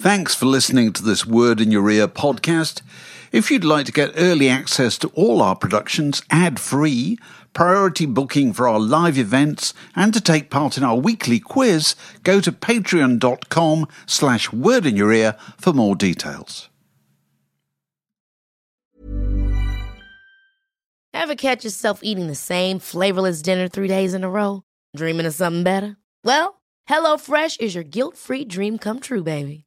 Thanks for listening to this Word in Your Ear podcast. If you'd like to get early access to all our productions ad free, priority booking for our live events, and to take part in our weekly quiz, go to patreon.com slash word in your ear for more details. Ever catch yourself eating the same flavorless dinner three days in a row? Dreaming of something better? Well, HelloFresh is your guilt-free dream come true, baby.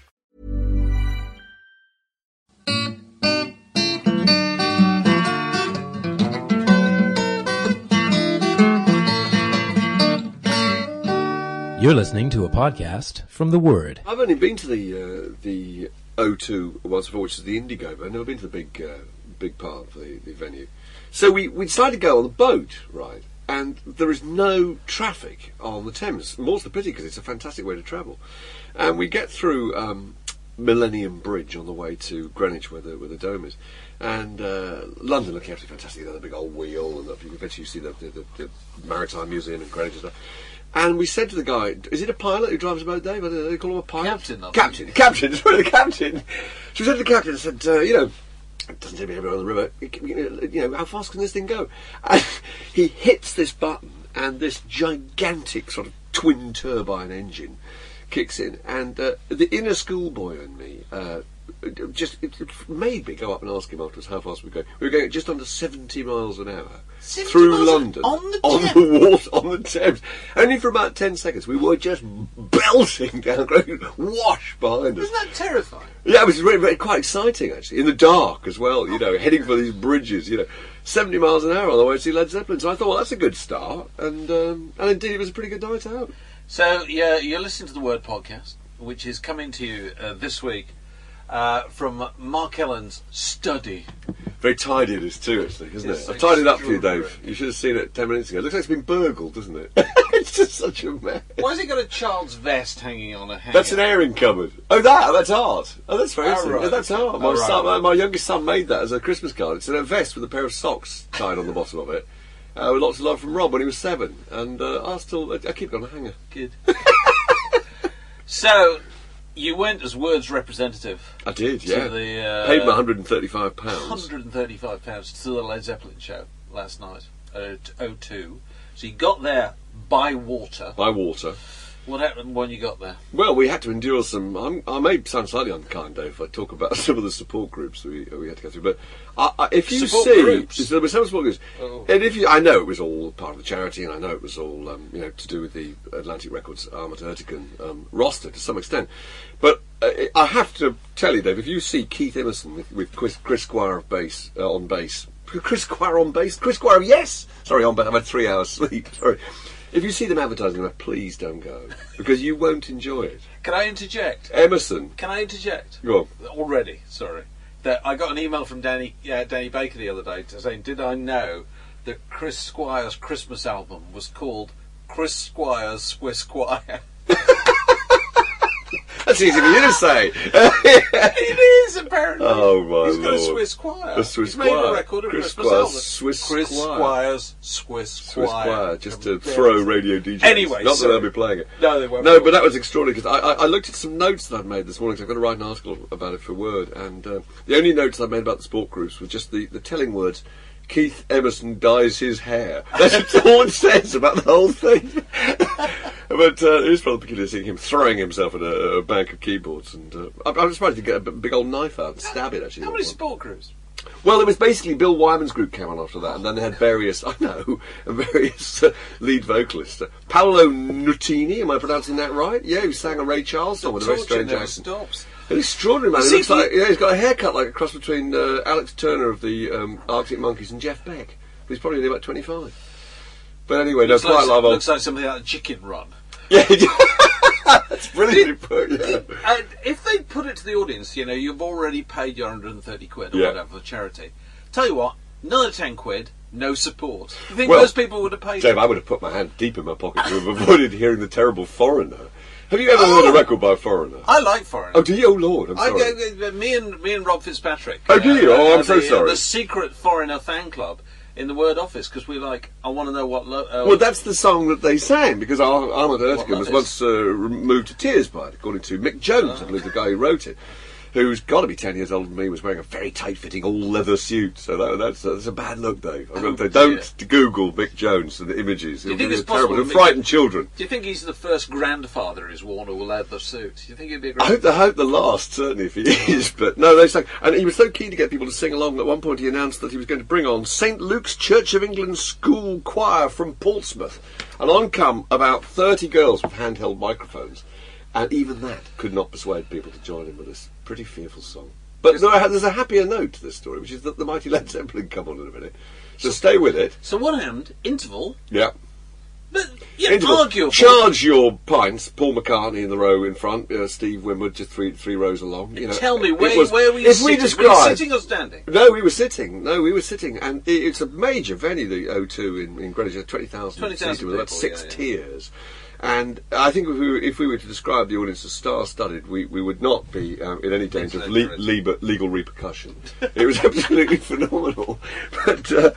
You're listening to a podcast from The Word. I've only been to the uh, the O2 once before, which is the Indigo, but I've never been to the big uh, big part of the, the venue. So we, we decided to go on the boat, right? And there is no traffic on the Thames. More's the pity because it's a fantastic way to travel. And we get through um, Millennium Bridge on the way to Greenwich, where the, where the dome is. And uh, London looking absolutely fantastic. You know, the big old wheel, and the, eventually you see the, the, the, Maritime Museum and Greenwich and stuff. And we said to the guy, "Is it a pilot who drives a boat, Dave? Know, they call him a pilot." Captain, I Captain, captain. It's really the captain. So we said to the captain, I said, uh, "You know, it doesn't take me everywhere on the river. You know, how fast can this thing go?" And he hits this button, and this gigantic sort of twin turbine engine kicks in, and uh, the inner schoolboy in me. Uh, just it made me go up and ask him afterwards how fast we were going. We were going at just under 70 miles an hour 70 through London on the on the water on the Thames. Only for about 10 seconds. We were just belting down, going wash behind us. Isn't that terrifying? Yeah, it was really, really quite exciting actually. In the dark as well, you know, heading for these bridges, you know, 70 miles an hour on the way to see Led Zeppelin. So I thought, well, that's a good start. And um, and indeed, it was a pretty good night out. So, yeah, you're listening to the Word Podcast, which is coming to you uh, this week uh, from Mark Ellen's study. Very tidy it is too, actually, isn't It's it? I've tidied it up for you, extraordinary. Dave. You should have seen it 10 minutes ago. It looks like it's been burgled, doesn't it? it's just such a mess. Why has he got a child's vest hanging on a hanger? That's an airing cupboard. Oh, that? That's art. Oh, that's very Oh, interesting. right. Yeah, that's art. My, Oh, right. son, my, my youngest son made that as a Christmas card. It's in a vest with a pair of socks tied on the bottom of it. Uh, with lots of love from Rob when he was seven. And uh, I still, I, I keep it on a hanger. Good. so, you went as Word's representative I did, to yeah. the... Uh, Paid me £135. £135 to the Led Zeppelin show last night at O2. So you got there by water. By water. What happened when you got there? Well, we had to endure some. I'm, I may sound slightly unkind, Dave, if I talk about some of the support groups we, we had to go through. But I, I, if you Support see, groups? there were some support groups, Oh. and if you, I know it was all part of the charity, and I know it was all um, you know to do with the Atlantic Records Ahmet Ertegun um, roster to some extent. But uh, I have to tell you, Dave, if you see Keith Emerson with, with Chris, Chris Squire of bass uh, on bass, Chris Squire on bass, Chris Squire, yes. Sorry, on bass. I've had three hours sleep. Sorry. If you see them advertising that, please don't go because you won't enjoy it. Can I interject? Emerson, Can I interject? go on. Already, sorry. That I got an email from Danny uh, Danny Baker the other day to saying, "Did I know that Chris Squire's Christmas album was called Chris Squire's Swiss Squire?" That's easy for you to say. it is apparently. Oh, my He's got a lord. Swiss Squire. A Swiss He's made Squire. a record of Chris Christmas Squire's album. Swiss Chris Squire. Squire's Swiss Choir. Swiss Squire, just to There throw it is. radio DJs. Anyway, not that sorry. they'll be playing it. No, they won't. No, but that was extraordinary because I, I, I looked at some notes that I'd made this morning. 'cause I've got to write an article about it for Word, and uh, the only notes I made about the sport groups were just the, the telling words. Keith Emerson dyes his hair. That's all it says about the whole thing. but uh, it is rather peculiar seeing him throwing himself at a, a bank of keyboards, and uh, I, I was surprised to get a b- big old knife out and stab it. Actually, How many support groups? Well, it was basically Bill Wyman's group came on after that, and then they had various, I know, various uh, lead vocalists. Uh, Paolo Nutini, am I pronouncing that right? Yeah, who sang a Ray Charles song with a very strange accent. stops. An extraordinary man. He looks like, yeah, he's got a haircut like a cross between uh, Alex Turner of the um, Arctic Monkeys and Jeff Beck. He's probably only about 25. But anyway, no, Looks quite like, love looks like something out of Chicken Run. Yeah, that's brilliantly put, yeah. Uh, if they put it to the audience, you know, you've already paid your 130 quid or Yeah. whatever for charity. Tell you what, another 10 quid, no support. You think Well, most people would have paid? Dave, I would have put my hand deep in my pocket to have avoided hearing the terrible foreigner. Have you ever heard a record by a foreigner? I like foreign. Oh, do you? Oh, Lord, I'm I sorry. go, me and me and Rob Fitzpatrick. Oh, do you? Oh, I'm are so the, sorry. The secret foreigner fan club in the Word Office because we like. I want to know what. Lo- uh, Well, that's the song that they sang because Ar- Ahmet love was once uh, moved to tears by it, according to Mick Jones, I believe the guy who wrote it, who's got to be 10 years older than me, was wearing a very tight fitting all leather suit. So that, that's, that's a bad look, Dave. Oh, say, don't Google Mick Jones and the images. you It'll think be it's terrible. possible It'll frighten children. Do you think he's the first grandfather who's worn a leather suit? Do you think he'd be a I great? hope, I hope the last, certainly, if he is. But no, they sang. And he was so keen to get people to sing along that at one point he announced that he was going to bring on St. Luke's Church of England School Choir from Portsmouth. And on come about 30 girls with handheld microphones. And even that could not persuade people to join in with this pretty fearful song. But there are- there's a happier note to this story, which is that the mighty Led Zeppelin come on in a minute. So stay with it. So one hand, Interval, Yeah. but yeah, arguable. Charge your pints. Paul McCartney in the row in front. Uh, Steve Winwood just three three rows along. You know, Tell me where, was- where were you if sitting? we were you describe sitting or standing? no, we were sitting. No, we were sitting, and it, it's a major venue, the O2 in, in Greenwich, twenty thousand 20,000 seater with about six yeah, yeah. tiers. And I think if we, were, if we were to describe the audience as star-studded, we, we would not be um, in any danger of le- le- legal repercussion. it was absolutely phenomenal. But uh,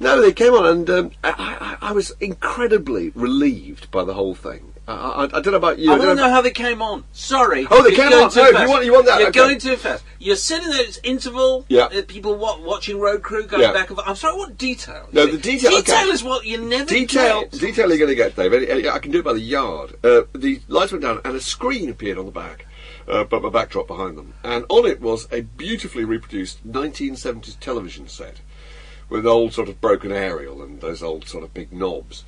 no, they came on, and um, I, I, I was incredibly relieved by the whole thing. I, I, I don't know about you. I don't know know how they came on. Sorry. Oh, they came on. Too No, you want- you want that, You're okay. going too fast. You're sitting there. It's interval. Yeah. uh, people wa- watching Road Crew going Yeah. back and forth. I'm sorry. What detail? No, the detail- okay. Detail is what you never Detail, get. detail you're going to get, Dave. I can do it by the yard. Uh, the lights went down and a screen appeared on the back, uh, but a backdrop behind them. And on it was a beautifully reproduced 1970s television set with old sort of broken aerial and those old sort of big knobs.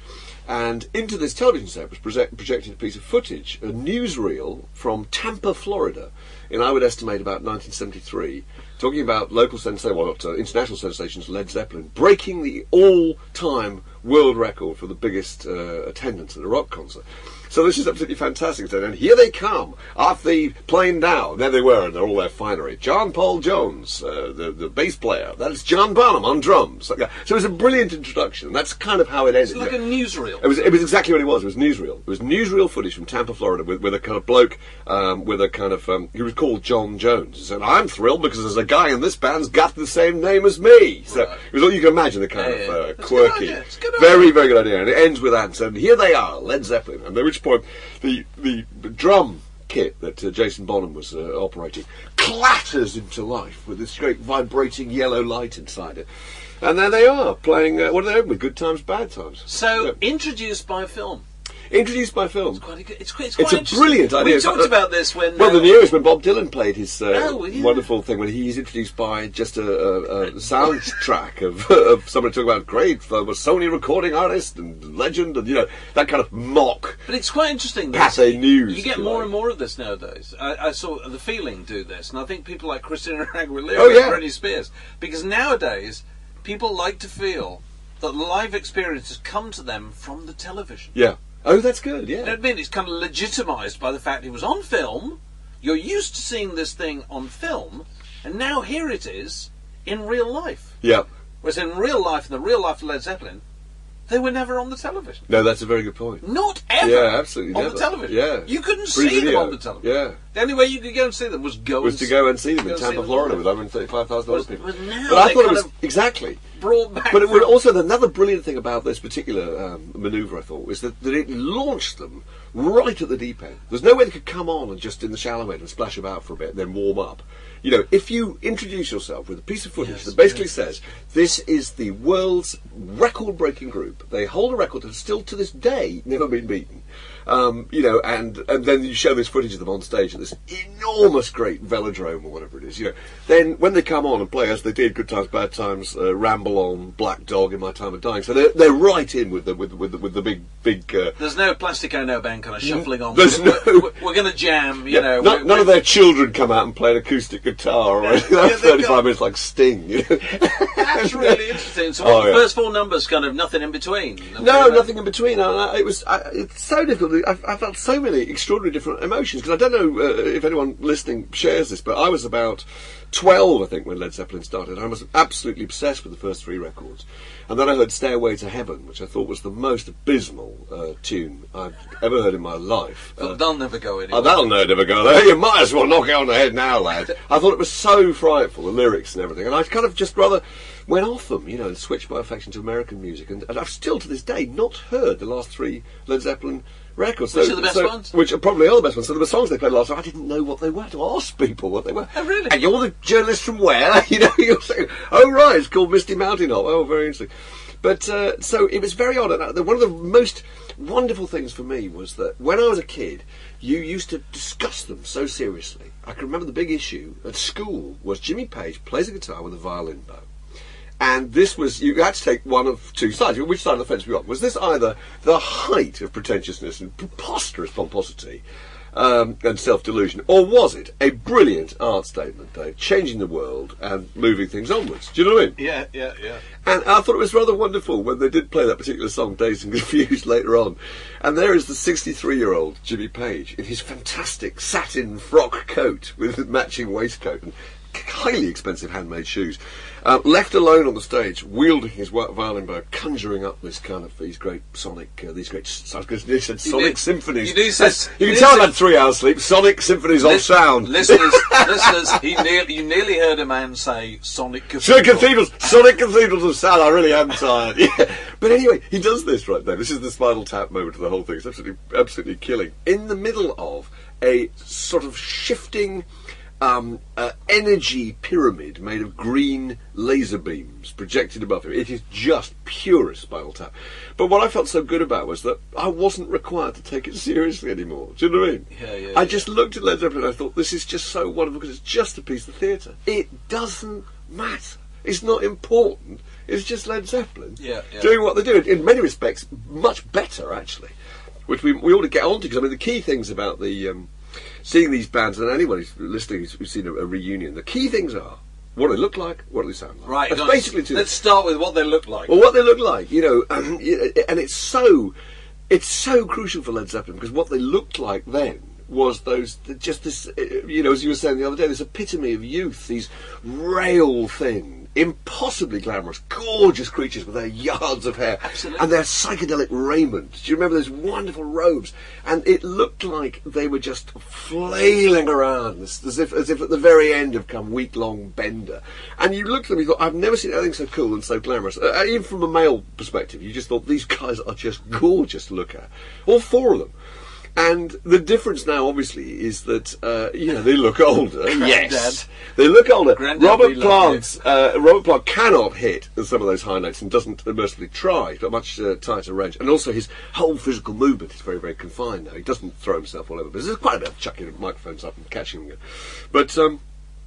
And into this television set was proje- projected a piece of footage, a newsreel from Tampa, Florida, in I would estimate about 1973, talking about local sensation, well, not, uh, international sensations, Led Zeppelin, breaking the all-time world record for the biggest uh, attendance at a rock concert. So this is absolutely fantastic. And here they come off the plane down. There they were, and they're all their finery. John Paul Jones, uh, the the bass player. That's John Bonham on drums. So it was a brilliant introduction. That's kind of how it ended. It's like a newsreel. It was, it was exactly what it was. It was newsreel. It was newsreel footage from Tampa, Florida, with, with a kind of bloke, um, with a kind of, um, he was called John Jones. He said, I'm thrilled because there's a guy in this band's got the same name as me. So Right. it was all you can imagine, the kind Yeah, of uh, quirky, idea. It's a very, very good idea. And it ends with that. And here they are, Led Zeppelin. And at which point, the, the drum kit that uh, Jason Bonham was uh, operating clatters into life with this great vibrating yellow light inside it. And there they are, playing, uh, what are they open with? Good times, bad times. So Yeah. introduced by film. Introduced by film. Quite a good, it's quite, it's It's a brilliant idea. We talked Uh, about this when. Well, uh, the nearest when Bob Dylan played his uh, Oh, yeah. wonderful thing when he's introduced by just a, a, a soundtrack of, of somebody talking about great uh, was Sony recording artist and legend and you know that kind of mock. But it's quite interesting. that Passe news, You get more like. and more of this nowadays. I, I saw the feeling do this, and I think people like Christina Aguilera Oh, yeah. and Britney Spears, because nowadays people like to feel that live experiences come to them from the television. Yeah. Oh, that's good. Yeah. what I mean? It's kind of legitimised by the fact it was on film. You're used to seeing this thing on film, and now here it is in real life. Yeah. Whereas in real life, in the real life of Led Zeppelin, they were never on the television. No, that's a very good point. Not ever. Yeah, absolutely On never. the television. Yeah. You couldn't Free see them on the television. Yeah. The only way you could go and see them was go Was to go and see them in Tampa, Florida, with 135,000 other people. but now But I thought it was exactly. brought back. But it would also another brilliant thing about this particular um, manoeuvre, I thought, was that, that it launched them right at the deep end. There's no way they could come on and just in the shallow end and splash about for a bit, and then warm up. You know, if you introduce yourself with a piece of footage Yes, that basically says this is the world's record-breaking group, they hold a record that has still to this day never been beaten. Um, you know, and and then you show this footage of them on stage, at this enormous great velodrome or whatever it is, you know, then when they come on and play as they did, Good Times, Bad Times, uh, Ramble On, Black Dog, In My Time of Dying, so they're, they're right in with the with with the, with the big big. Uh, There's no Plastic Ono Band kind of shuffling on. There's we're, no- we're, we're going to jam, you yeah, know. no- none of their children come out and play an acoustic guitar or anything. Yeah, 35 got- minutes like Sting, you know. That's really interesting. So, Oh, what, the yeah. first four numbers, kind of nothing in between. No, nothing in between. I, I, it was I, it's so difficult. I, I felt so many extraordinary different emotions because I don't know uh, if anyone listening shares this, but I was about twelve, I think, when Led Zeppelin started. I was absolutely obsessed with the first three records, and then I heard "Stairway to Heaven," which I thought was the most abysmal uh, tune I've ever heard in my life. Uh, they'll never go anywhere. Oh, that'll never go there. You might as well knock it on the head now, lad. I thought it was so frightful, the lyrics and everything, and I kind of just rather went off them, you know, and switched my affection to American music. And, and I've still, to this day, not heard the last three Led Zeppelin records. Which So- are the best so- ones? Which are probably all the best ones. So there were songs they played last night. I didn't know what they were to ask people what they were. Oh, really? And you're the journalist from where? you know, you're saying, oh right, it's called Misty Mountain Hop. Oh, very interesting. But uh, so it was very odd. And uh, one of the most wonderful things for me was that when I was a kid, you used to discuss them so seriously. I can remember the big issue at school was Jimmy Page plays a guitar with a violin bow. And this was, you had to take one of two sides. Which side of the fence were you on? Was this either the height of pretentiousness and preposterous pomposity um, and self delusion, or was it a brilliant art statement, Dave, changing the world and moving things onwards? Do you know what I mean? Yeah, yeah, yeah. And I thought it was rather wonderful when they did play that particular song, Dazed and Confused, later on. And there is the 63 year old Jimmy Page in his fantastic satin frock coat with matching waistcoat and highly expensive handmade shoes, uh, left alone on the stage, wielding his violin bow, conjuring up this kind of these great sonic, uh, these great, going say sonic did- symphonies. you do you you can tell I've had three hours sleep. Sonic symphonies of sound. Listeners, listeners, he nearly, you nearly heard a man say Sonic Cathedral. Sonic cathedrals, Sonic cathedrals of sound. I really am tired. Yeah. But anyway, he does this right there. This is the Spinal Tap moment of the whole thing. It's absolutely, absolutely killing. In the middle of a sort of shifting um, uh, energy pyramid made of green laser beams projected above him. It is just purest Spinal Tap. But what I felt so good about was that I wasn't required to take it seriously anymore. Do you know what I mean? Yeah, yeah, I yeah. just looked at Led Zeppelin and I thought, this is just so wonderful because it's just a piece of theatre. It doesn't matter. It's not important. It's just Led Zeppelin Yeah, yeah. doing what they do. In many respects, much better, actually. Which we, we ought to get on to because, I mean, the key things about the um, seeing these bands, and anyone who's listening who's, who's seen a, a reunion, the key things are what do they look like, what do they sound like. Right, That's basically two Let's start with what they look like. well, what they look like, you know, and it's so, it's so crucial for Led Zeppelin because what they looked like then was those just this, uh, you know, as you were saying the other day, this epitome of youth, these rail thin, impossibly glamorous, gorgeous creatures with their yards of hair Absolutely. and their psychedelic raiment. Do you remember those wonderful robes? And it looked like they were just flailing around as, if as if at the very end of some week long bender. And you looked at them, and you thought, I've never seen anything so cool and so glamorous. Uh, even from a male perspective, you just thought these guys are just gorgeous to look at. All four of them. And the difference now, obviously, is that uh, you know they look older. yes, they look older. Grandad, we Robert. Plant, uh, Robert Plant cannot hit some of those high notes and doesn't mercifully try. He's got a much uh, tighter range, and also his whole physical movement is very, very confined now. He doesn't throw himself all over. But there's quite a bit of chucking microphones up and catching them. But um,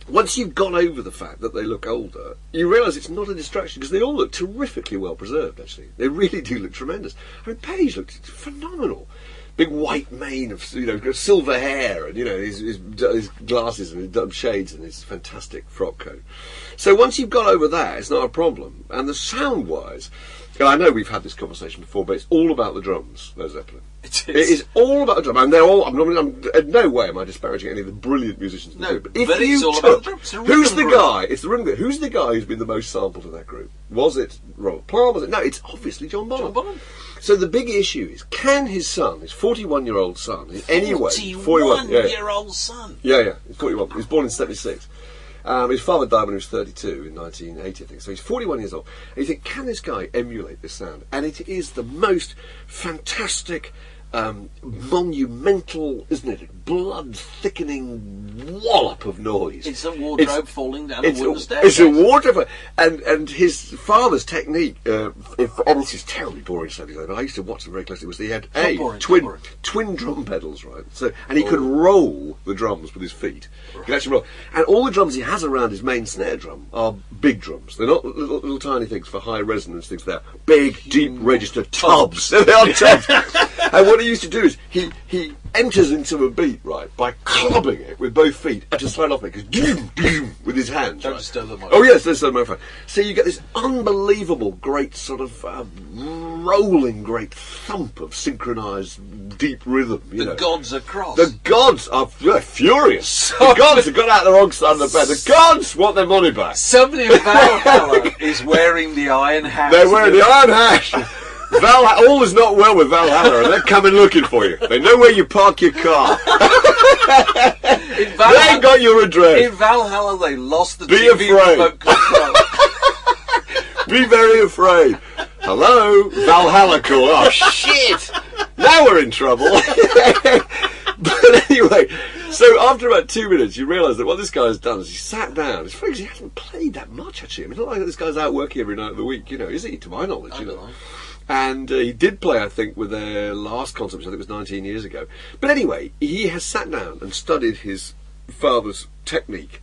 once you've gone over the fact that they look older, you realise it's not a distraction because they all look terrifically well preserved. Actually, they really do look tremendous. I mean, Page looked phenomenal. Big white mane of you know silver hair, and you know his, his, his glasses and his dumb shades and his fantastic frock coat. So once you've got over that, it's not a problem. And the sound wise, and I know we've had this conversation before, but it's all about the drums, Led Zeppelin. It It is. is all about the drum, and they're all. I'm, not, I'm in no way am I disparaging any of the brilliant musicians No, group. If but it's you all took, about the who's the group. guy? It's the rhythm group. Who's the guy who's been the most sampled in that group? Was it Robert Plant? Was it? No, it's obviously John Bonham. John Bonham. So the big issue is, can his son, his 41-year-old son, in any way, 41 yeah, yeah. year old son. Yeah, yeah, he's 41. He was born in 76. Um, his father died when he was 32 in 1980, I think. So he's 41 years old. And you think, can this guy emulate this sound? And it is the most fantastic, um, monumental, isn't it? Blood thickening wallop of noise. It's a wardrobe falling down a it's wooden a, staircase. It's a wardrobe, and and his father's technique. Uh, if, and this is terribly boring stuff, but I used to watch them very closely. Was he had not a boring, twin twin drum pedals, right? So and he could roll the drums with his feet. He could actually roll, and all the drums he has around his main snare drum are big drums. They're not little, little tiny things for high resonance things. They're big, deep register tubs. they are tubs. and what he used to do is he he enters into a beat right by clubbing it with both feet slide off it with his hands. Don't right? disturb the Oh microphone. yes, there's the microphone. So you get this unbelievable, great sort of um, rolling, great thump of synchronised deep rhythm. You The know. gods are cross. The gods are furious. the gods have got out the wrong side of the bed. The gods want their money back. Somebody in Valhalla is wearing the iron hat. They're wearing the iron hash. Val, all is not well with Valhalla, and they're coming looking for you. They know where you park your car. In They ain't got your address. in. Valhalla, they lost the Be TV afraid. remote control. Be very afraid. Hello, Valhalla call. Oh shit! Now we're in trouble. but anyway, so after about two minutes, you realise that what this guy has done is he sat down. It's funny he hasn't played that much actually. I mean, it's not like this guy's out working every night of the week, you know, is he? To my knowledge, you know. And uh, he did play, I think, with their last concert, which I think was 19 years ago. But anyway, he has sat down and studied his father's technique.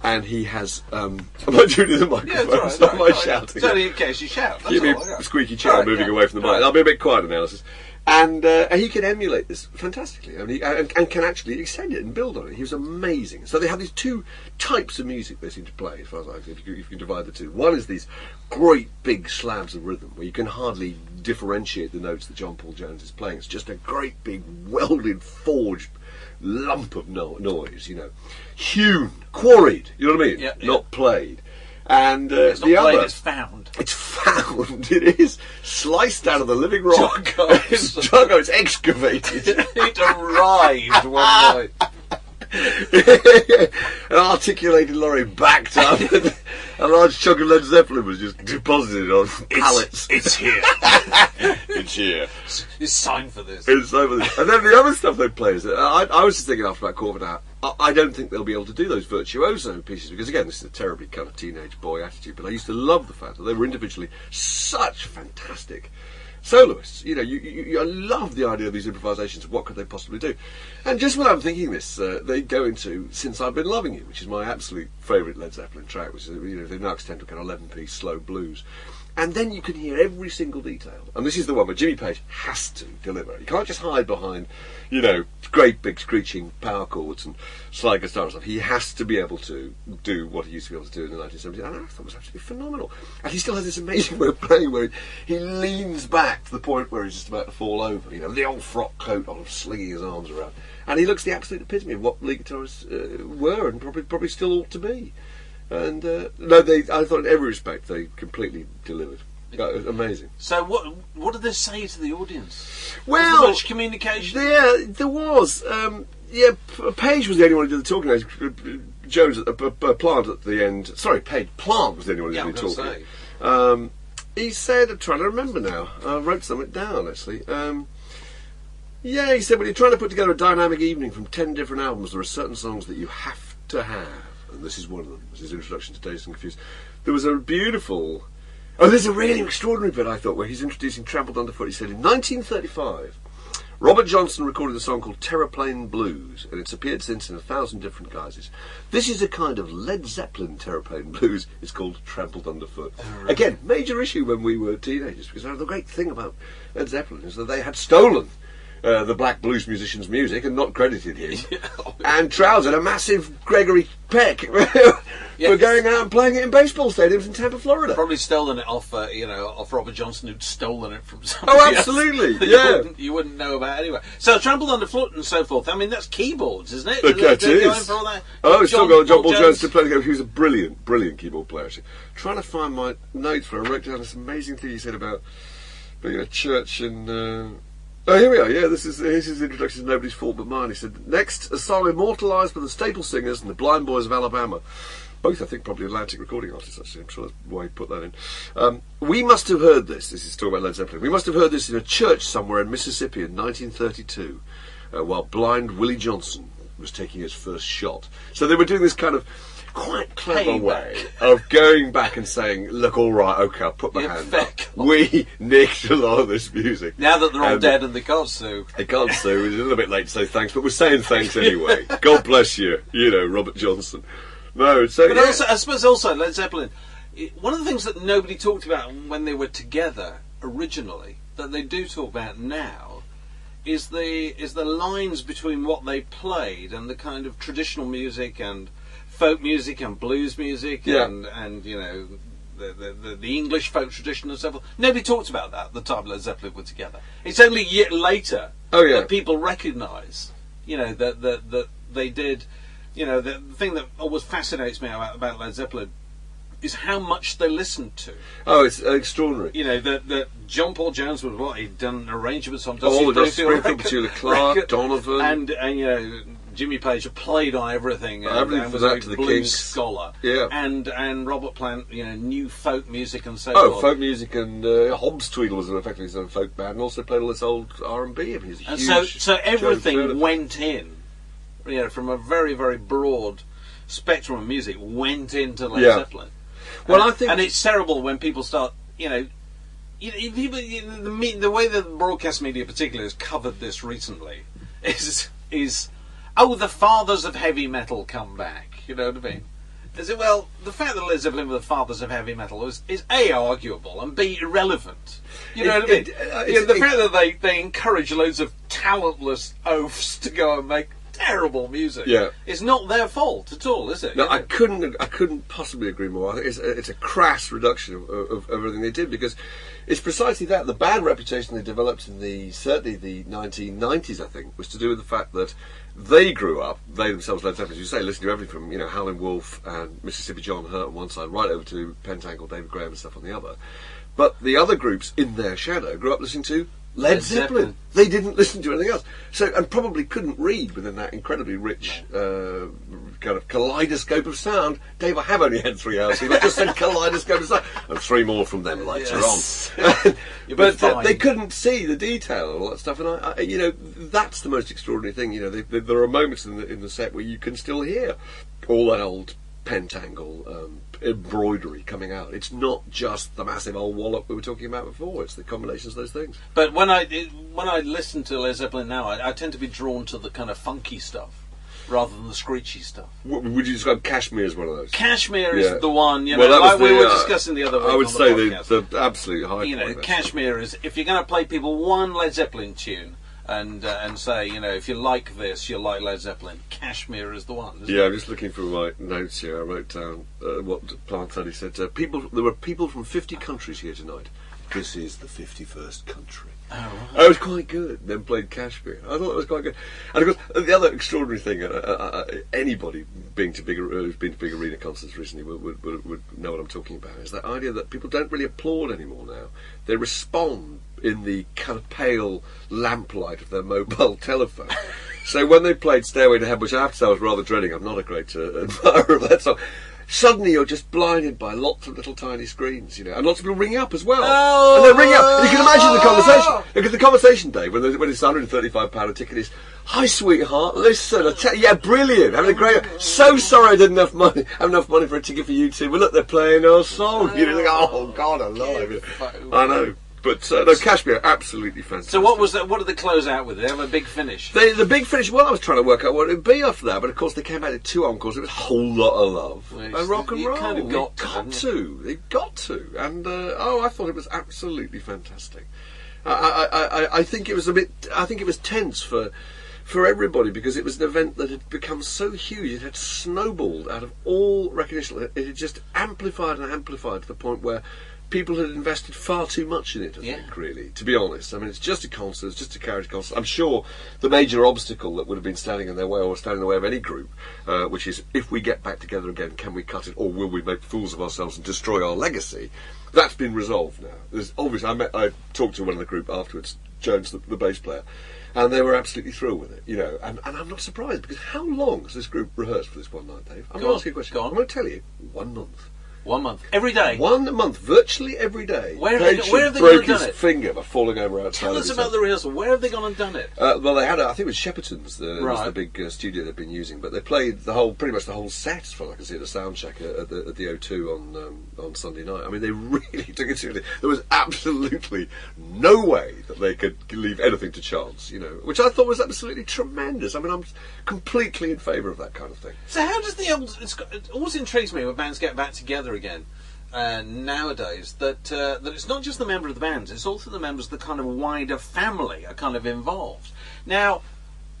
And he has. Um, I'm not doing the microphone. Yeah, right. it's not all my right, right. shouting. It's only in case you shout. That's Give me all, yeah. squeaky chair right, moving yeah. away from the mic. right. I'll be a bit quiet analysis. And uh, he can emulate this fantastically, and, he, and, and can actually extend it and build on it. He was amazing. So they have these two types of music they seem to play, as far as I if you, if you can divide the two. One is these great big slabs of rhythm where you can hardly differentiate the notes that John Paul Jones is playing. It's just a great big welded, forged lump of no- noise, you know, hewn, quarried. You know what I mean? Yeah, yeah. Not played. And uh, It's not the played, other, it's found. it's found. It is sliced out of the living rock. It's juggo. It's excavated. it arrived one night. An articulated lorry backed up. a large chunk of Led Zeppelin was just deposited on pallets. It's here. It's here. It's signed for this. It's over this. And then the other stuff they play is that I, I was just thinking after about quarter of an hour. I, don't think they'll be able to do those virtuoso pieces because again, this is a terribly kind of teenage boy attitude. But I used to love the fact that they were individually such fantastic soloists. You know, you, you, I love the idea of these improvisations. What could they possibly do? And just when I'm thinking this, uh, they go into "Since I've Been Loving You," which is my absolute favourite Led Zeppelin track, which is you know they now extend to kind of 11 piece slow blues. And then you can hear every single detail. And this is the one where Jimmy Page has to deliver. You can't just hide behind, you know, great big screeching power chords and slide guitar and stuff. He has to be able to do what he used to be able to do in the 1970s. And I thought it was absolutely phenomenal. And he still has this amazing way of playing where he, he leans back to the point where he's just about to fall over. You know, the old frock coat on, slinging his arms around. And he looks the absolute epitome of what lead guitarists uh, were and probably, probably still ought to be. And uh, no, they. I thought in every respect they completely delivered. That was amazing. So what what did they say to the audience? Well, much communication? Yeah, there was. Um, yeah, Page was the only one who did the talking. Uh, Jones at the uh, Plant at the end. Sorry, Page Plant was the only one who Yeah, did the talking. Um, he said, I'm trying to remember now. I wrote something down actually. Um, yeah, he said when you're trying to put together a dynamic evening from ten different albums, there are certain songs that you have to have, and this is one of them. This is his introduction to Dazed and Confused. There was a beautiful. Oh, there's a really extraordinary bit I thought where he's introducing Trampled Underfoot. He said in 1935. Robert Johnson recorded a song called Terraplane Blues, and it's appeared since in a thousand different guises. This is a kind of Led Zeppelin Terraplane Blues. It's called Trampled Underfoot. Again, major issue when we were teenagers, because the great thing about Led Zeppelin is that they had stolen uh, the black blues musician's music and not credited him, and trousered a massive Gregory Peck for going out and playing it in baseball stadiums in Tampa, Florida. Probably stolen it off, uh, you know, off Robert Johnson, who'd stolen it from somebody Oh, absolutely, yeah. You wouldn't, you wouldn't know about anyway. So trampled underfoot and so forth. I mean, that's keyboards, isn't it? Look, it is. for all that. Oh, it's still got John Paul Jones. Jones to play the game. He was a brilliant, brilliant keyboard player. Actually, trying to find my notes where I wrote down this amazing thing he said about being in a church and. Uh, oh, here we are. Yeah, this is his introduction to Nobody's Fault But Mine. He said, "Next, a song immortalised by the Staple Singers and the Blind Boys of Alabama." both, I think, probably Atlantic recording artists, actually. I'm sure that's why he put that in. Um, we must have heard this. This is talking about Led Zeppelin. We must have heard this in a church somewhere in Mississippi in 1932 uh, while blind Willie Johnson was taking his first shot. So they were doing this kind of quite clever way of going back and saying, look, all right, okay, I'll put my Yeah, hand up. We nicked a lot of this music. Now that they're all And- dead and they can't sue. I can't say it was a little bit late to say thanks, but we're saying thanks anyway. God bless you, you know, Robert Johnson. No, so But yeah. also, I suppose also Led Zeppelin. it- One of the things that nobody talked about when they were together originally, that they do talk about now, is the is the lines between what they played and the kind of traditional music and folk music and blues music Yeah. and and you know. The, the, the, English folk tradition and so forth. Nobody talked about that at the time Led Zeppelin were together. It's only year later Oh, yeah. that people recognise, you know, that, that, that they did, you know, the, the thing that always fascinates me about, about Led Zeppelin is how much they listened to. oh, it's extraordinary. You know, that that John Paul Jones was what he'd done arrangements oh, on All Dusty the Dusty Springfield Springfield, Clark, record, Donovan. and and you know. Jimmy Page played on everything, and, Everything and was that a to the blues Kinks. scholar. Yeah. and and Robert Plant, you know, knew folk music and so Oh, forth. folk music and uh, Hobbstweedle was effectively his own folk band, and also played all this old R and B. I he's a And so, so everything went in, you know, from a very, very broad spectrum of music went into Led Yeah. Zeppelin. Well, and, I think- and it's terrible when people start, you know, you, people- you- the, the way that the broadcast media, particularly, has covered this recently is is oh, the fathers of heavy metal come back. You know what I mean? Is it well? The fact that Led Zeppelin were the fathers of heavy metal is, is a arguable and b irrelevant. You know It- what I mean? it- uh, You know, the it's- fact that they, they encourage loads of talentless oafs to go and make terrible music Yeah. is not their fault at all, is it? No, I couldn't. I couldn't possibly agree more. I think it's a, it's a crass reduction of, of, of everything they did because it's precisely that the bad reputation they developed in the certainly the 1990s. I think was to do with the fact that they grew up. They themselves, Led Zeppelin, as you say, listened to everything from you know Howlin' Wolf and Mississippi John Hurt on one side, right over to Pentangle, David Graham, and stuff on the other. But the other groups in their shadow grew up listening to Led, Led Zeppelin. Zeppelin. They didn't listen to anything else. So, and probably couldn't read within that incredibly rich uh, kind of kaleidoscope of sound. Dave, I have only had three hours. I just said kaleidoscope of sound, and three more from them later Yes. on. But uh, they couldn't see the detail and all that stuff. And I, I you know, that's the most extraordinary thing. You know, they, they, there are moments in the in the set where you can still hear all that old pentangle um, embroidery coming out. It's not just the massive old wallop we were talking about before. It's the combinations of those things. But when I when I listen to Led Zeppelin now, I, I tend to be drawn to the kind of funky stuff rather than the screechy stuff. W- Would you describe Kashmir as one of those? Kashmir Yeah. is the one, you know, Well, that was like we were uh, discussing the other week. I would say the, the, the absolute high you know. Kashmir is if you're going to play people one Led Zeppelin tune and uh, and say, you know, if you like this, you like Led Zeppelin. Kashmir is the one. Yeah, it? I'm just looking through my notes here. I wrote down uh, what Plant said. He said, uh, "People, there were people from 50 countries here tonight. This is the 51st country." Oh, it was quite good. Then played Kashmir. I thought it was quite good. And of course, the other extraordinary thing, uh, uh, uh, anybody being to big, uh, who's been to big arena concerts recently would, would, would know what I'm talking about. Is that idea that people don't really applaud anymore now. They respond in the kind of pale lamplight of their mobile telephone. So when they played Stairway to Heaven, which I have to say I was rather dreading, I'm not a great uh, admirer of that song. Suddenly you're just blinded by lots of little tiny screens, you know, and lots of people ring up as well. Oh! and they ring up. And you can imagine the conversation. Because the conversation, Dave, when, when it's 135 pound a ticket is, "Hi, sweetheart, listen, I tell yeah, brilliant, having a great. So sorry I didn't have money, have enough money for a ticket for you two. But look, they're playing our song. You know, think, oh God, alive. I know, but uh, no, Kashmir, absolutely fantastic. So what was that? What did they close out with? They have a big finish? They, the big finish, well, I was trying to work out what it would be after that, but of course they came out with two encores. It was a whole lot of love Well, and rock and roll. kind of They got to, got haven't to. They got to. And uh, oh, I thought it was absolutely fantastic. I, I, I, I think it was a bit. I think it was tense for for everybody because it was an event that had become so huge. It had snowballed out of all recognition. It, it had just amplified and amplified to the point where. People had invested far too much in it, I Yeah. think, really, to be honest. I mean, it's just a concert, it's just a carriage concert. I'm sure the major obstacle that would have been standing in their way or standing in the way of any group, uh, which is if we get back together again, can we cut it or will we make fools of ourselves and destroy our legacy, That's been resolved now. There's obviously I met I talked to one of the group afterwards, Jones, the, the bass player, and they were absolutely thrilled with it. You know, and, and I'm not surprised because how long has this group rehearsed for this one night, Dave? I'm going to ask you a question. I'm going to tell you one month. One month. Every day. One month, virtually every day. Where have they where have they broke gone and his done it? finger by falling over outside. Tell of us his about the rehearsal. Where have they gone and done it? Uh, well, they had, a, I think it was Shepperton's, the, was the big uh, studio they've been using, but they played the whole, pretty much the whole set, as far as I can see, at the sound check at, at the, at the O2 on um, on Sunday night. I mean, they really took it seriously. There was absolutely no way that they could leave anything to chance, you know, which I thought was absolutely tremendous. I mean, I'm completely in favour of that kind of thing. So how does the old? It's got, it always intrigues me when bands get back together again. Uh, nowadays, that uh, that it's not just the member of the bands; it's also the members of the kind of wider family are kind of involved. Now,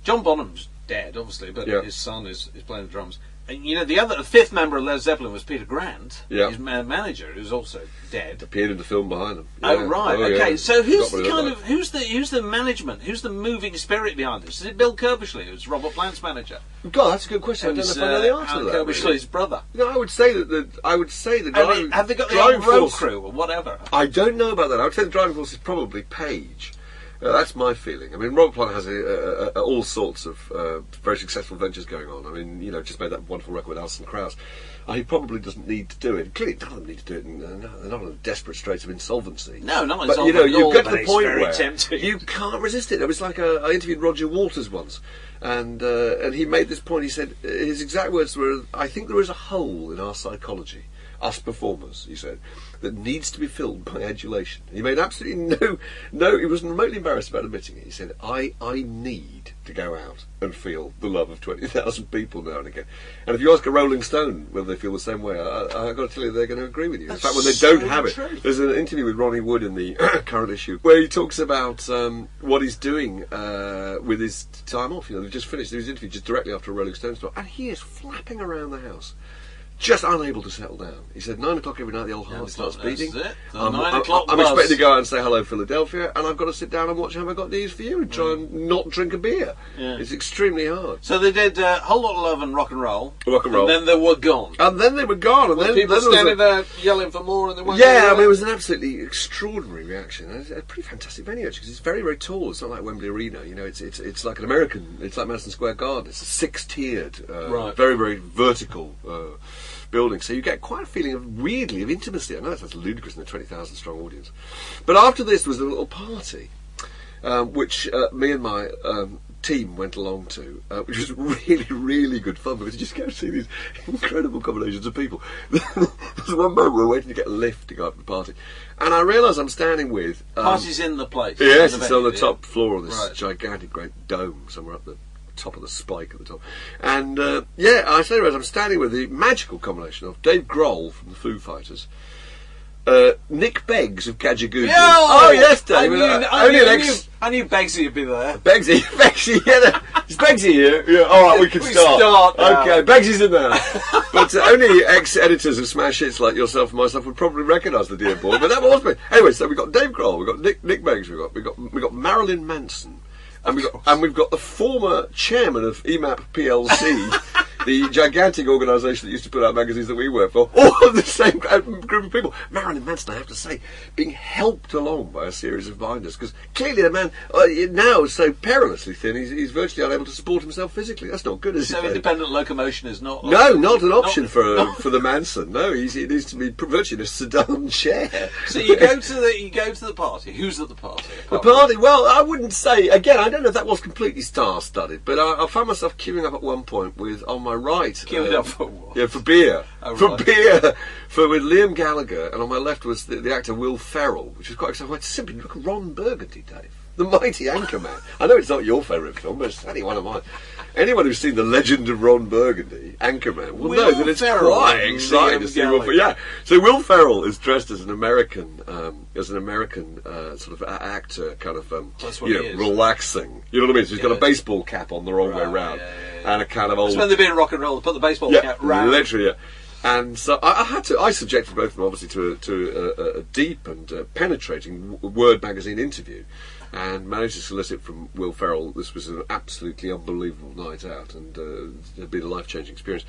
John Bonham's dead, obviously, but Yeah. his son is, is playing the drums. And you know, the other the fifth member of Led Zeppelin was Peter Grant, Yeah. his ma- manager, who's also dead. Appeared in the film behind them. Oh right, Oh, okay. yeah. So who's the kind of who's the who's the management? Who's the moving spirit behind this? Is it Bill Curbishley, who's Robert Plant's manager? God, that's a good question. I don't know if I know the uh, answer Alan to that. really. Curbishley's brother. No, I would say that the I would say the Have driving, they, have they got the driving old road force. crew or whatever? I don't know about that. I would say the driving force is probably Page. Uh, that's my feeling. I mean, Robert Plant has a, a, a, all sorts of uh, very successful ventures going on. I mean, you know, just made that wonderful record with Alison Krauss. Uh, he probably doesn't need to do it. Clearly, none of them need to do it. Uh, they're not in desperate straits of insolvency. No, not But you know, you get to the point where tempting. you can't resist it. It was like uh, I interviewed Roger Waters once, and uh, and he made this point. He said his exact words were, "I think there is a hole in our psychology, us performers." He said that needs to be filled by adulation. He made absolutely no no. He wasn't remotely embarrassed about admitting it. He said, "I I need to go out and feel the love of twenty thousand people now and again." And if you ask a Rolling Stone whether they feel the same way, I, have got to tell you they're going to agree with you. in fact, when they so don't have it, true. there's an interview with Ronnie Wood in the current issue where he talks about um, what he's doing uh, with his time off. You know, they just finished his interview just directly after a Rolling Stones tour, and he is flapping around the house. Just unable to settle down. He said nine o'clock every night the old heart starts beating. I'm, nine I'm- o'clock I'm expected to go out and say hello Philadelphia, and I've got to sit down and watch Have I Got News for You and try and not drink a beer. Yeah. It's extremely hard. So they did uh, whole lot of love and rock and roll. Rock and roll. then they were gone. And then they were gone, and then, people then was a- standing there yelling for more, and they weren't. Yeah, I mean, it? was an absolutely extraordinary reaction. It's a pretty fantastic venue actually, because it's very, very tall. It's not like Wembley Arena, you know. It's it's it's like an American. It's like Madison Square Garden. It's a six-tiered, uh, Right. very, very vertical uh, building. So you get quite a feeling of weirdly of intimacy. I know that sounds ludicrous in a twenty thousand strong audience, but after this was a little party, um, which uh, me and my um, team went along to, uh, which was really, really good fun because you just go to see these incredible combinations of people. There's one moment we were waiting to get a lift to go up to the party, and I realise I'm standing with. Um, Party's in the place. Yes, it's on the top floor of this Right. gigantic great dome somewhere up the top of the spike at the top. And uh, yeah, I say I'm standing with the magical combination of Dave Grohl from the Foo Fighters. Uh, Nick Beggs of Kajagoogoo. Yo! Oh yes, Dave. I knew, uh, I only knew, an I ex- knew, I knew Beggsy would be there. Beggsy, Beggsy, yeah, is Beggsy here? Yeah, all right, we can We start. start. Okay, Beggsy's in there. but uh, only ex-editors of smash hits like yourself and myself would probably recognise the dear boy. But that was me. Anyway, so we got Dave Grohl, we got Nick, Nick Beggs, we got we got we got Marilyn Manson, and we got and we've got the former chairman of EMAP PLC. The gigantic organisation that used to put out magazines that we work for, all of the same group of people. Marilyn Manson, I have to say, being helped along by a series of binders, because clearly the man uh, now is so perilously thin, he's, he's virtually unable to support himself physically. That's not good, is So it? Dave? independent locomotion is not. No, not an option not- for not- for the Manson. No, he's, he needs to be virtually in a sedan chair. So you go to the you go to the party. Who's at the party? The party, well, I wouldn't say, again, I don't know if that was completely star studded, but I, I found myself queuing up at one point with, on my right. Queuing uh, up for what? Yeah, for beer. Oh, for right. beer. For with Liam Gallagher, and on my left was the, the actor Will Ferrell, which was quite exciting. I went, simply look at Ron Burgundy, Dave. The mighty Anchorman. I know it's not your favourite film, but it's certainly one of mine. Anyone who's seen The Legend of Ron Burgundy, Anchorman, will, know that it's Ferrell quite exciting to see Will Ferrell. Yeah, so Will Ferrell is dressed as an American, um, as an American uh, sort of actor, kind of, um, you know, is. relaxing. You know what I mean? So he's got a baseball cap on the wrong way Right, round, yeah, yeah, yeah. and a kind of old. That's when they've been rock and roll. Put the baseball yeah, cap round. literally, yeah. And so I, I had to. I subjected both of them, obviously, to a, to a, a, a deep and uh, penetrating Word magazine interview, and managed to solicit from Will Ferrell. This was an absolutely unbelievable night out, and uh, it had been a life changing experience.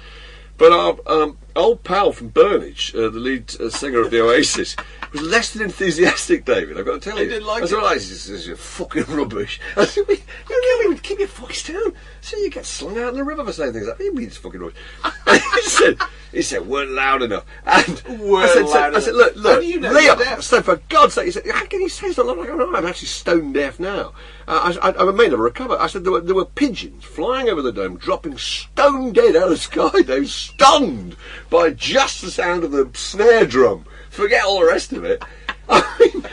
But our um, old pal from Burnage, uh, the lead uh, singer of the Oasis, was less than enthusiastic, David. I've got to tell He you. didn't like I said, it. this is, this is fucking rubbish. I said, "We- you can't even keep your voice down. So you get slung out in the river for saying things like, that. you mean it's fucking rubbish?" He said, he said, weren't loud enough. And Weren't I said, loud I said, look, look, How do you know Liam, so for God's sake, he said, how can you say something like that? I'm actually stone deaf now. Uh, I, I, I may never recover. I said there were, there were pigeons flying over the dome, dropping stone dead out of the sky. They were stunned by just the sound of the snare drum. Forget all the rest of it. I mean,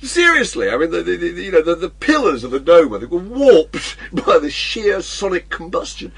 seriously, I mean, the, the, the, you know, the, the pillars of the dome, I think, were warped by the sheer sonic combustion.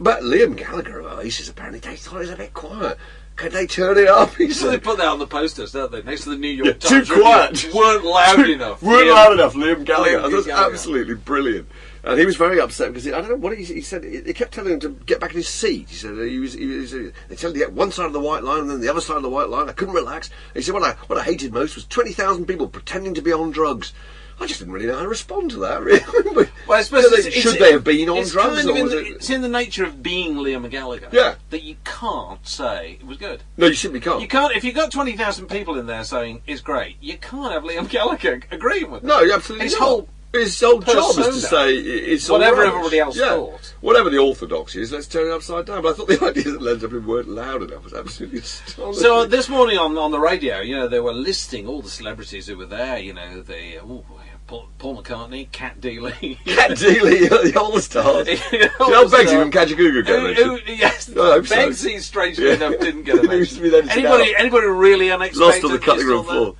But Liam Gallagher oh, of Oasis apparently they thought it was a bit quiet. Could they turn it up? He So they put that on the posters, don't they? Next to the New York Yeah, Times. too quiet. Weren't loud Too- enough. Weren't Yeah. loud enough, Liam Gallagher. Liam Gallagher. absolutely brilliant. And he was very upset because he, I don't know what he, he said. He kept telling him to get back in his seat. He said he was. He was they told him to get one side of the white line and then the other side of the white line. I couldn't relax. He said what I what I hated most was twenty thousand people pretending to be on drugs. I just didn't really know how to respond to that. Really. Well, I suppose Should, it's- they, it's- should they have been on it's drugs? Kind of the, it- It's in the nature of being Liam Gallagher. Yeah. That you can't say it was good. no, you simply can't. You can't if you've got twenty thousand people in there saying it's great. You can't have Liam Gallagher agreeing with. Them. No, absolutely His not. whole his whole job is to say it's Whatever everybody else yeah. thought. Whatever the orthodoxy is, let's turn it upside down. But I thought the idea that Led Zeppelin weren't loud enough was absolutely astonishing. So uh, this morning on on the radio, you know, they were listing all the celebrities who were there. You know, the ooh, Paul, Paul McCartney, Cat Deeley, Cat Deeley, the all stars. All Joe the Beggsy from got Who, mentioned. who, yes, I hope so. Strangely Yeah. enough, didn't get a He used to mention. be then to Anybody, anybody really unexpected? Lost on the cutting room floor.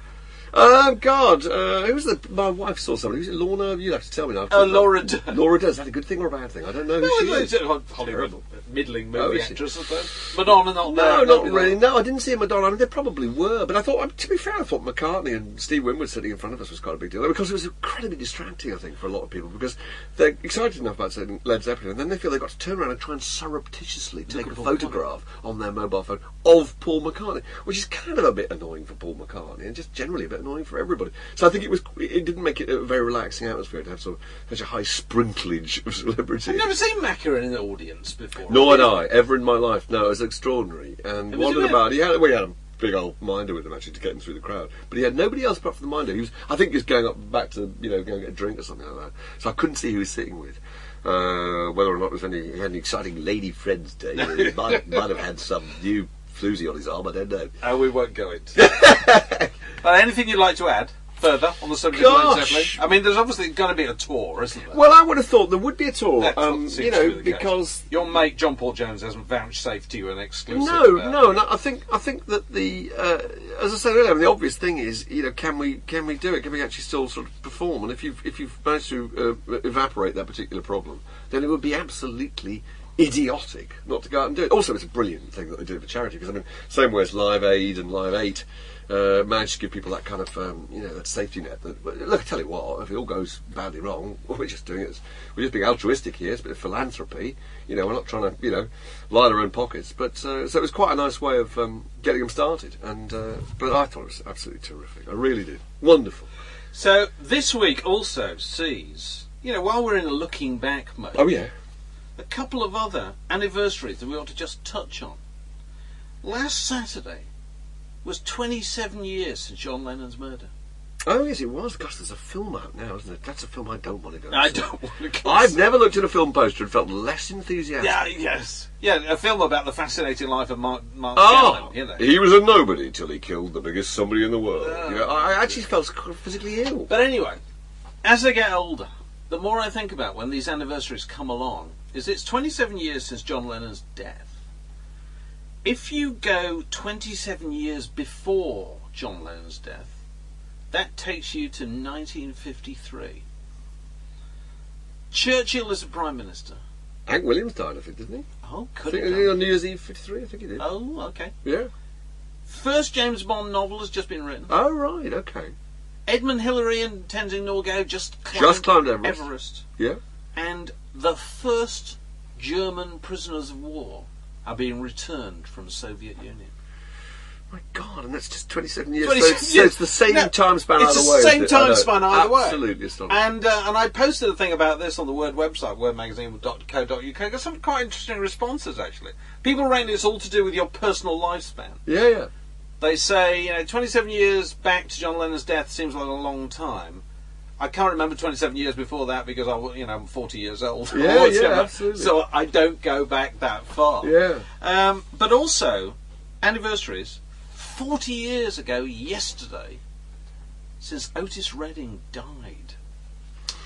Oh God! Uh, who was the? My wife saw somebody. Who's it? Lorna? You have to tell me now. Oh, Laura Dern. Laura Dern. Is that a good thing or a bad thing? I don't know who No, she is. Hollywood Terrible. Middling Oh, movie is she? actress, Madonna, not No, there. not really. No, I didn't see Madonna. I mean, they probably were, but I thought, I mean, to be fair, I thought McCartney and Steve Winwood sitting in front of us was quite a big deal because it was incredibly distracting, I think, for a lot of people because they're excited enough about Led Zeppelin, and then they feel they've got to turn around and try and surreptitiously take a photograph on their mobile phone of Paul McCartney, which is kind of a bit annoying for Paul McCartney and just generally a bit annoying for everybody. So I think it was, it didn't make it a very relaxing atmosphere to have sort of such a high sprinklage of celebrities. I've never seen Macca in the audience before. Nor had I, ever in my life. No, it was extraordinary. And It was wondered a bit- about. He had, well, he had a big old minder with him actually to get him through the crowd. But he had nobody else apart from the minder. He was, I think, he was going up back to you know go and get a drink or something like that. So I couldn't see who he was sitting with. Uh, whether or not there was any he had any exciting lady friends day. he might, might have had some new floozy on his arm. I don't know. Oh, we won't go into that. uh, anything you'd like to add further on the subject of Led Zeppelin? I mean, there's obviously going to be a tour, isn't there? Well, I would have thought there would be a tour. Um, you know, be the case. because your mate John Paul Jones hasn't vouchsafed to you an exclusive. No, about no, no. I think I think that the uh, as I said earlier, the obvious thing is you know can we can we do it? Can we actually still sort of perform? And if you if you've managed to uh, evaporate that particular problem, then it would be absolutely idiotic not to go out and do it. Also, it's a brilliant thing that they do it for charity because I mean, same way as Live Aid and Live Eight. Uh, managed to give people that kind of, um, you know, that safety net. That, look, I tell you what, if it all goes badly wrong, we're just doing it. We're just being altruistic here. It's a bit of philanthropy. You know, we're not trying to, you know, line our own pockets. But uh, so it was quite a nice way of um, getting them started. And uh, but I thought it was absolutely terrific. I really did. Wonderful. So this week also sees, you know, while we're in a looking back mode, Oh yeah. a couple of other anniversaries that we ought to just touch on. Last Saturday was 27 years since John Lennon's murder. Oh yes, it was. Gosh, there's a film out now, isn't it? That's a film I don't want to go. I see. don't want to. Go I've never looked at a film poster and felt less enthusiastic. Yeah, yes, yeah, a film about the fascinating life of Mark, Mark ah, Oh, Shannon, you know. he was a nobody till he killed the biggest somebody in the world. Ah. You know, I I actually felt physically ill. But anyway, as I get older, the more I think about when these anniversaries come along, is it's 27 years since John Lennon's death. If you go 27 years before John Lennon's death, that takes you to 1953. Churchill is a prime minister. Hank Williams died, I think, didn't he? Oh, I could think have he on New Year's Eve '53. I think he did. Oh, okay. Yeah. First James Bond novel has just been written. Oh right. Okay. Edmund Hillary and Tenzing Norgay just climbed, Just climbed Everest. Everest. Yeah. And the first German prisoners of war are being returned from the Soviet Union. My God, and that's just 27 years. 27 so, it's, so it's the same No, time span it's either the way. isn't same it? Time span either way. Absolutely. And uh, and I posted a thing about this on the Word website, wordmagazine.co.uk. Got some quite interesting responses actually. People reckon it's all to do with your personal lifespan. yeah, yeah. They say, you know, 27 years back to John Lennon's death seems like a long time. I can't remember 27 years before that because I, you know, I'm 40 years old. Yeah, yeah, absolutely. So I don't go back that far. Yeah. Um, but also, anniversaries. 40 years ago yesterday, since Otis Redding died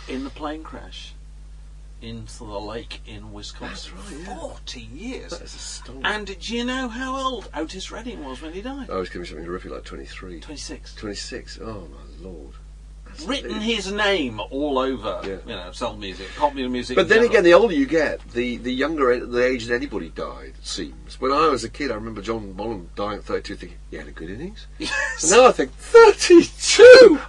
in the plane crash into the lake in Wisconsin. That's right, yeah. 40 years. That is astonishing. And do you know how old Otis Redding was when he died? I was giving me something horrific like 23. 26. 26. Oh, my lord. Written his name all over, Yeah. you know, soul music, pop music. But then general. again, the older you get, the, the younger the age that anybody died seems. When I was a kid, I remember John Bonham dying at 32, thinking, he had a good innings. Yes. And now I think, 32!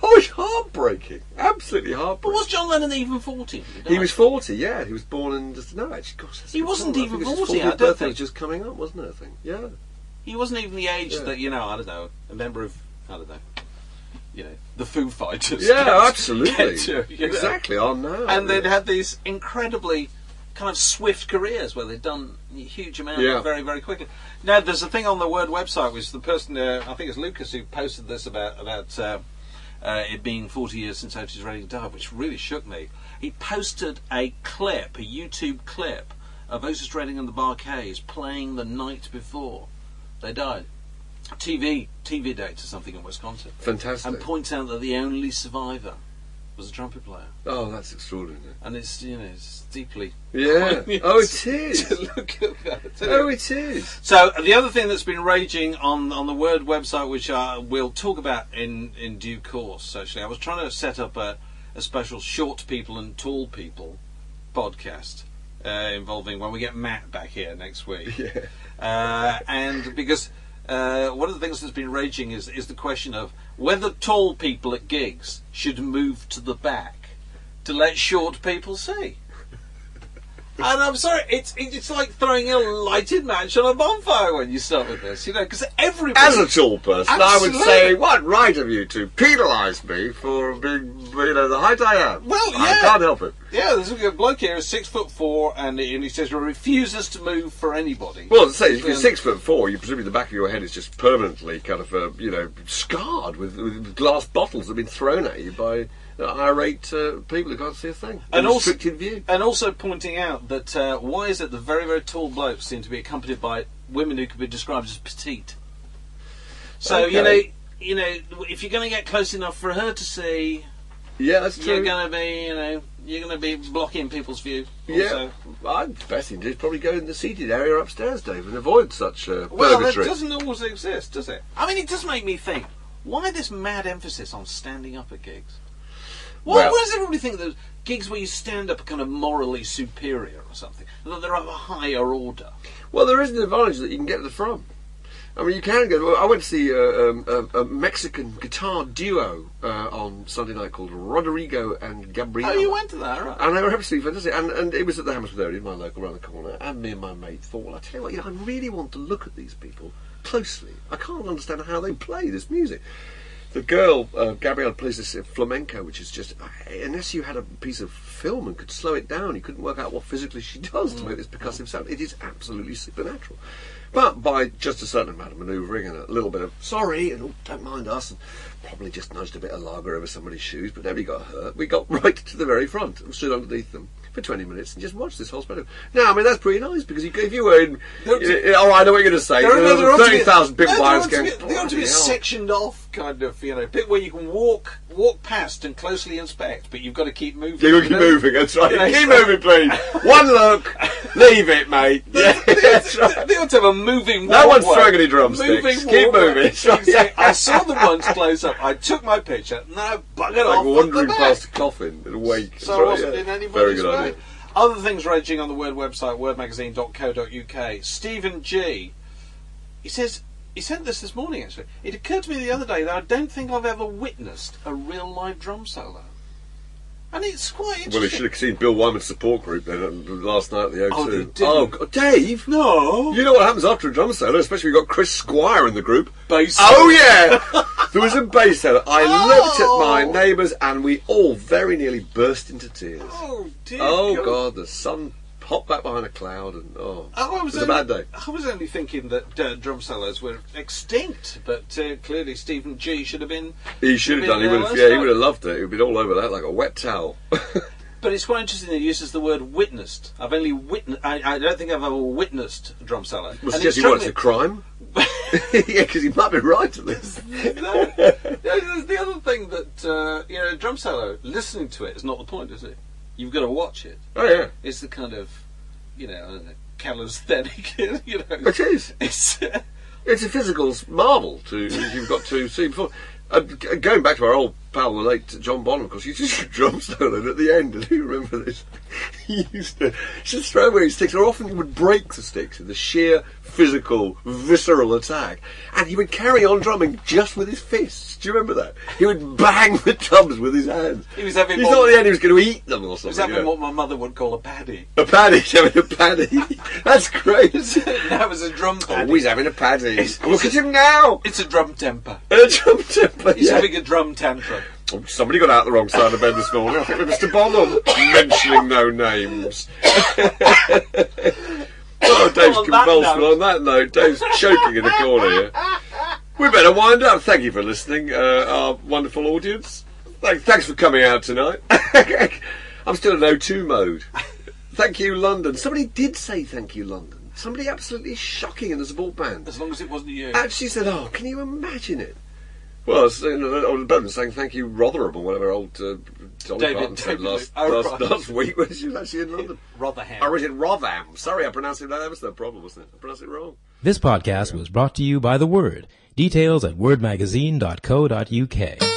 Oh, it's heartbreaking. Absolutely heartbreaking. But was John Lennon even 40? when He was 40, yeah. He was born in. Just, no, actually, gosh. He wasn't. Even think 40, I don't think. was just coming up, wasn't it? I think. Yeah. He wasn't even the age Yeah. that, you know, I don't know, a member of, I don't know, you know, the Foo Fighters. Yeah, absolutely. to, you know. Exactly. I know. And they'd had these incredibly kind of swift careers where they'd done a huge amount Yeah. very, very quickly. Now, there's a thing on the Word website, which the person, uh, I think it's Lucas, who posted this about about uh, uh, it being 40 years since Otis Redding died, which really shook me. He posted a clip, a YouTube clip, of Otis Redding and the Bar-Kays playing the night before they died. TV, TV dates or something in Wisconsin. Fantastic. And points out that the only survivor was a trumpet player. oh, that's extraordinary. And it's, you know, it's deeply Yeah. oh, it is. to look at that. oh, it is. So the other thing that's been raging on on the Word website, which uh, we'll talk about in in due course. Actually, I was trying to set up a, a special short people and tall people podcast uh, involving when we get Matt back here next week. Yeah. Uh, and because uh, one of the things that's been raging is is the question of whether tall people at gigs should move to the back to let short people see. And I'm sorry, it's it's like throwing a lighted match on a bonfire when you start with this, you know, because everybody. As a tall person, I would say, what right have you to penalise me for being, you know, the height I am? Well, I can't help it. yeah, there's a bloke here, is six foot four, and he, and he says he refuses to move for anybody. Well, say if you're six foot four, you presumably the back of your head is just permanently kind of, uh, you know, scarred with, with glass bottles that have been thrown at you by irate uh, people who can't see a thing. And also- restricted view. And also pointing out that uh, why is it the very, very tall blokes seem to be accompanied by women who could be described as petite? So you know, you know, if you're going to get close enough for her to see, Yeah, that's true. you're going to be, you know, you're going to be blocking people's view. yeah, I'd best thing to do is probably go in the seated area upstairs, Dave, and avoid such uh, Well, that purgatory. doesn't always exist, does it? I mean, it does make me think. Why this mad emphasis on standing up at gigs? Why, Well- why does everybody think that gigs where you stand up are kind of morally superior or something? That they're of a higher order? Well, there is an advantage that you can get to the front. I mean, you can go. I went to see uh, um, a, a Mexican guitar duo uh, on Sunday night called Rodrigo and Gabriel. Oh, you went to that, right? And they were absolutely fantastic. And, and it was at the Hammersmith Odeon, my local around the corner. And me and my mate thought, well, I tell you what, you know, I really want to look at these people closely. I can't understand how they play this music. The girl, uh, Gabrielle, plays this uh, flamenco, which is just, unless you had a piece of film and could slow it down, you couldn't work out what physically she does to make this percussive sound. It is absolutely supernatural. But by just a certain amount of manoeuvring and a little bit of sorry and oh, don't mind us, and probably just nudged a bit of lager over somebody's shoes, but nobody got hurt. We got right to the very front and stood underneath them for 20 minutes and just watch this whole spectacle. Now, I mean, that's pretty nice because you, if you were in, you know, oh, I know what you're going to say. There, There there ought to be- 30,000 big no, there wires ought to going. be- ought to be hell." sectioned off kind of, you know, bit where you can walk walk past and closely inspect, but you've got to keep moving. Yeah, you keep know? moving, that's right. You know, keep so- moving, please. One look, leave it, mate. Yeah, that's right. They ought to have a moving. No one's throwing any drumsticks. Moving Keep moving. Exactly. I saw them once close up. I took my picture. Now bugger off. Like at the wandering past a coffin in a wake. So I wasn't yeah. in Very anybody's good way. idea. Other things raging on the Word website, wordmagazine.co.uk. Stephen G. He says he sent this this morning. Actually, it occurred to me the other day that I don't think I've ever witnessed a real live drum solo. And it's quite interesting. Well, you should have seen Bill Wyman's support group then uh, last night at the O2. Oh, they didn't. Oh, God, Dave! No. You know what happens after a drum solo, especially we've got Chris Squire in the group. Bass Oh, yeah! there was a bass solo. I looked Oh. at my neighbours and we all very nearly burst into tears. Oh dear. Oh, God, the sun popped back behind a cloud and, oh, Oh, I was it was a only, bad day. I was only thinking that uh, drum solos were extinct, but uh, clearly Stephen G should have been. He should have done. He would have. Yeah, he would have loved it. He would have been all over that like a wet towel. But it's quite interesting that he uses the word witnessed. I've only witnessed. I, I don't think I've ever witnessed a drum solo. Well, And suggest he wants a crime. yeah, because he might be right to this. No. There's the other thing that uh, you know, a drum solo. Listening to it is not the point, is it? You've got to watch it. Oh yeah, It's the kind of, you know, I don't know, calisthenic. you know, it is. it's. Uh, It's a physical marvel to you've got to see before. Uh, going back to our old pal, the late John Bonham, of course, he used to drum solo at the end. Do you remember this? He used to just throw away his sticks, or often he would break the sticks in the sheer physical, visceral attack, and he would carry on drumming just with his fists. Do you remember that? He would bang the drums with his hands. He was having He more- thought at the end he was going to eat them or It was having you know. what my mother would call a paddy. A paddy, he's having a paddy. That's great. that was a drum oh, paddy. Oh, having a paddy. It's- Look at him now. It's a drum temper. A drum temper. He's yeah. having a drum tantrum. Somebody got out the wrong side of the bed this morning. I think it was Mr. Bonham. Mentioning no names. oh, Dave's On that convulsing note- on that note. Dave's choking in the corner here. We better wind up. Thank you for listening, uh, our wonderful audience. Thank, thanks for coming out tonight. I'm still in O2 mode. Thank you, London. Somebody did say thank you, London. Somebody absolutely shocking in the support band As long as it wasn't you. actually said, "Oh, can you imagine it?" Well, it's, you know, I was better than saying thank you, Rotherham, or whatever old uh, Dolly David- Parton said last, oh, last, right. last week when she was actually in London. Rotherham. Or is it Rotherham? Sorry, I pronounced it. That was the problem, wasn't it? I pronounced it wrong. This podcast was brought to you by The Word. Details at wordmagazine.co.uk.